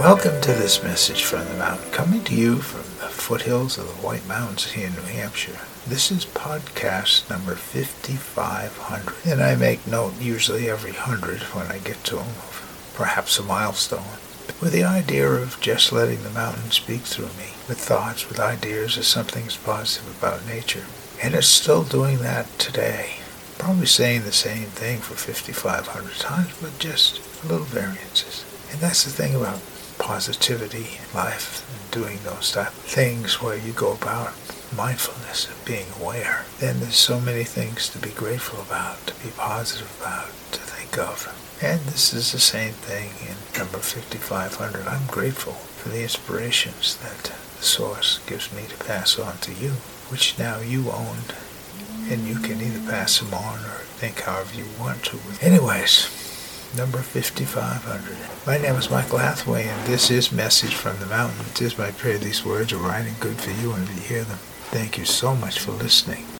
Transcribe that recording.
Welcome to this message from the mountain, coming to you from the foothills of the White Mountains here in New Hampshire. This is podcast number 5500, and I make note usually every hundred when I get to them of perhaps a milestone, with the idea of just letting the mountain speak through me, with thoughts, with ideas of something positive about nature. And it's still doing that today. Probably saying the same thing for 5,500 times, but just little variances. And that's the thing about positivity in life and doing those type of things where you go about mindfulness and being aware. Then there's so many things to be grateful about, to be positive about, to think of. And this is the same thing in number 5500. I'm grateful for the inspirations that the source gives me to pass on to you, which now you own and you can either pass them on or think however you want to. Anyways, number 5500. My name is Michael Hathaway, and this is Message from the Mountain. It is my prayer these words are right and good for you and to hear them. Thank you so much for listening.